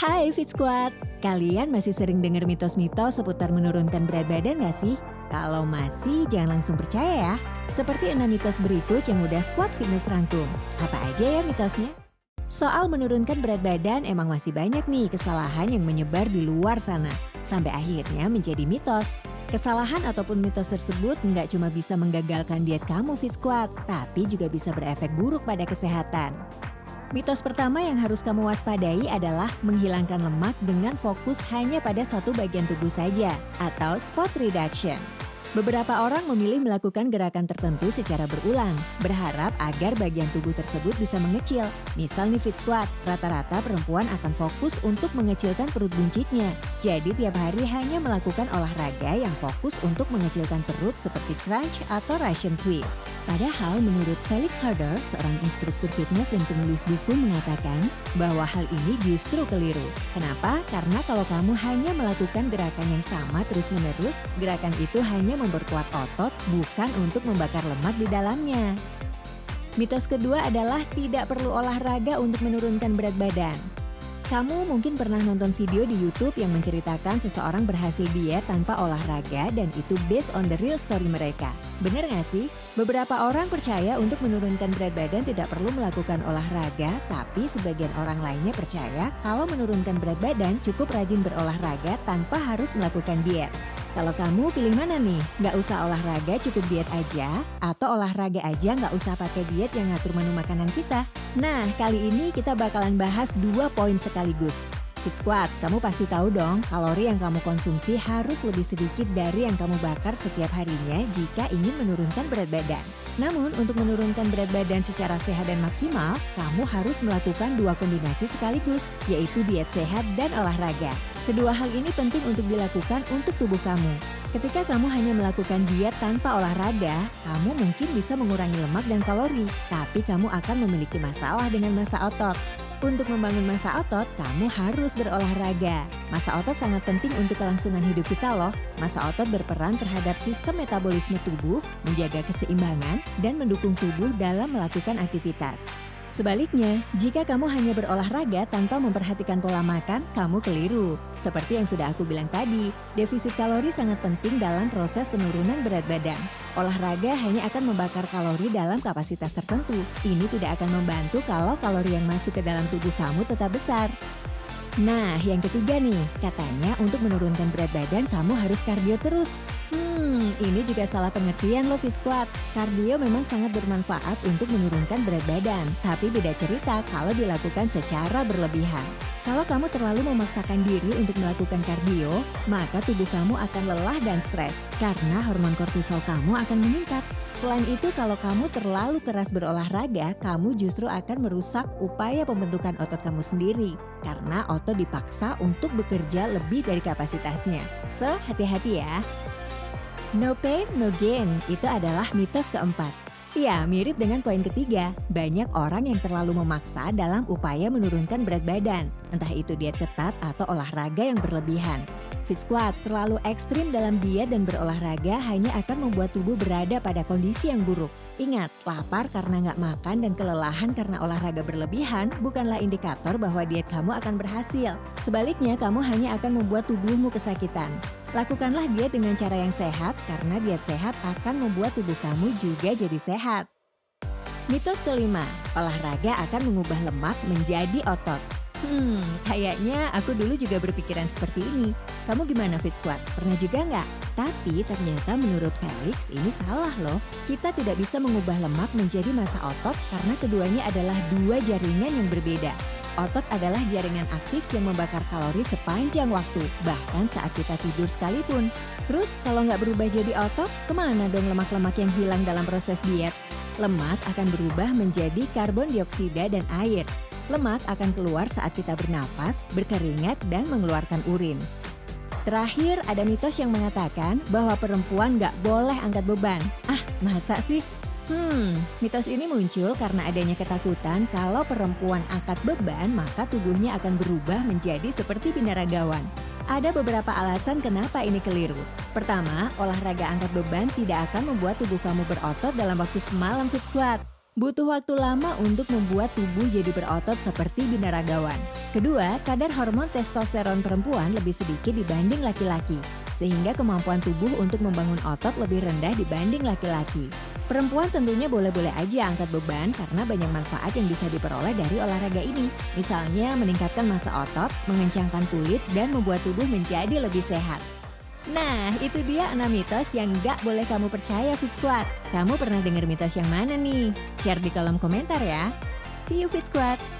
Hai Fit Squad, kalian masih sering dengar mitos-mitos seputar menurunkan berat badan gak sih? Kalau masih, jangan langsung percaya ya. Seperti enam mitos berikut yang udah Squad Fitness rangkum. Apa aja ya mitosnya? Soal menurunkan berat badan emang masih banyak nih kesalahan yang menyebar di luar sana. Sampai akhirnya menjadi mitos. Kesalahan ataupun mitos tersebut nggak cuma bisa menggagalkan diet kamu Fit Squad, tapi juga bisa berefek buruk pada kesehatan. Mitos pertama yang harus kamu waspadai adalah menghilangkan lemak dengan fokus hanya pada satu bagian tubuh saja, atau spot reduction. Beberapa orang memilih melakukan gerakan tertentu secara berulang, berharap agar bagian tubuh tersebut bisa mengecil. Misal nih fit squat, rata-rata perempuan akan fokus untuk mengecilkan perut buncitnya. Jadi tiap hari hanya melakukan olahraga yang fokus untuk mengecilkan perut seperti crunch atau Russian twist. Padahal menurut Felix Harder, seorang instruktur fitness dan penulis buku mengatakan bahwa hal ini justru keliru. Kenapa? Karena kalau kamu hanya melakukan gerakan yang sama terus-menerus, gerakan itu hanya memperkuat otot, bukan untuk membakar lemak di dalamnya. Mitos kedua adalah tidak perlu olahraga untuk menurunkan berat badan. Kamu mungkin pernah nonton video di YouTube yang menceritakan seseorang berhasil diet tanpa olahraga dan itu based on the real story mereka. Bener gak sih? Beberapa orang percaya untuk menurunkan berat badan tidak perlu melakukan olahraga, tapi sebagian orang lainnya percaya kalau menurunkan berat badan cukup rajin berolahraga tanpa harus melakukan diet. Kalau kamu pilih mana nih? Gak usah olahraga cukup diet aja? Atau olahraga aja gak usah pakai diet yang ngatur menu makanan kita? Nah, kali ini kita bakalan bahas dua poin sekaligus. Fit Squad, kamu pasti tahu dong kalori yang kamu konsumsi harus lebih sedikit dari yang kamu bakar setiap harinya jika ingin menurunkan berat badan. Namun untuk menurunkan berat badan secara sehat dan maksimal, kamu harus melakukan dua kombinasi sekaligus, yaitu diet sehat dan olahraga. Kedua hal ini penting untuk dilakukan untuk tubuh kamu. Ketika kamu hanya melakukan diet tanpa olahraga, kamu mungkin bisa mengurangi lemak dan kalori, tapi kamu akan memiliki masalah dengan masa otot. Untuk membangun masa otot, kamu harus berolahraga. Masa otot sangat penting untuk kelangsungan hidup kita loh. Masa otot berperan terhadap sistem metabolisme tubuh, menjaga keseimbangan, dan mendukung tubuh dalam melakukan aktivitas. Sebaliknya, jika kamu hanya berolahraga tanpa memperhatikan pola makan, kamu keliru. Seperti yang sudah aku bilang tadi, defisit kalori sangat penting dalam proses penurunan berat badan. Olahraga hanya akan membakar kalori dalam kapasitas tertentu. Ini tidak akan membantu kalau kalori yang masuk ke dalam tubuh kamu tetap besar. Nah, yang ketiga nih, katanya untuk menurunkan berat badan kamu harus kardio terus. Ini juga salah pengertian loh Squad. Kardio memang sangat bermanfaat untuk menurunkan berat badan, tapi beda cerita kalau dilakukan secara berlebihan. Kalau kamu terlalu memaksakan diri untuk melakukan kardio, maka tubuh kamu akan lelah dan stres karena hormon kortisol kamu akan meningkat. Selain itu, kalau kamu terlalu keras berolahraga, kamu justru akan merusak upaya pembentukan otot kamu sendiri karena otot dipaksa untuk bekerja lebih dari kapasitasnya. So, hati-hati ya. No pain, no gain itu adalah mitos keempat. Ya, mirip dengan poin ketiga. Banyak orang yang terlalu memaksa dalam upaya menurunkan berat badan, entah itu diet ketat atau olahraga yang berlebihan. Fit Squad terlalu ekstrim dalam diet dan berolahraga hanya akan membuat tubuh berada pada kondisi yang buruk. Ingat, lapar karena nggak makan dan kelelahan karena olahraga berlebihan bukanlah indikator bahwa diet kamu akan berhasil. Sebaliknya, kamu hanya akan membuat tubuhmu kesakitan. Lakukanlah diet dengan cara yang sehat karena diet sehat akan membuat tubuh kamu juga jadi sehat. Mitos kelima, olahraga akan mengubah lemak menjadi otot. Hmm, kayaknya aku dulu juga berpikiran seperti ini. Kamu gimana Fit Squad? Pernah juga nggak? Tapi ternyata menurut Felix ini salah loh. Kita tidak bisa mengubah lemak menjadi masa otot karena keduanya adalah dua jaringan yang berbeda. Otot adalah jaringan aktif yang membakar kalori sepanjang waktu, bahkan saat kita tidur sekalipun. Terus kalau nggak berubah jadi otot, ke mana dong lemak-lemak yang hilang dalam proses diet? Lemak akan berubah menjadi karbon dioksida dan air. Lemak akan keluar saat kita bernafas, berkeringat, dan mengeluarkan urin. Terakhir, ada mitos yang mengatakan bahwa perempuan nggak boleh angkat beban. Ah, masa sih? Hmm, mitos ini muncul karena adanya ketakutan kalau perempuan angkat beban maka tubuhnya akan berubah menjadi seperti binaragawan. Ada beberapa alasan kenapa ini keliru. Pertama, olahraga angkat beban tidak akan membuat tubuh kamu berotot dalam waktu semalam fit squat. Butuh waktu lama untuk membuat tubuh jadi berotot seperti binaragawan. Kedua, kadar hormon testosteron perempuan lebih sedikit dibanding laki-laki, sehingga kemampuan tubuh untuk membangun otot lebih rendah dibanding laki-laki. Perempuan tentunya boleh-boleh aja angkat beban karena banyak manfaat yang bisa diperoleh dari olahraga ini. Misalnya meningkatkan masa otot, mengencangkan kulit, dan membuat tubuh menjadi lebih sehat. Nah, itu dia 6 mitos yang gak boleh kamu percaya Fit Squad. Kamu pernah dengar mitos yang mana nih? Share di kolom komentar ya. See you Fit Squad!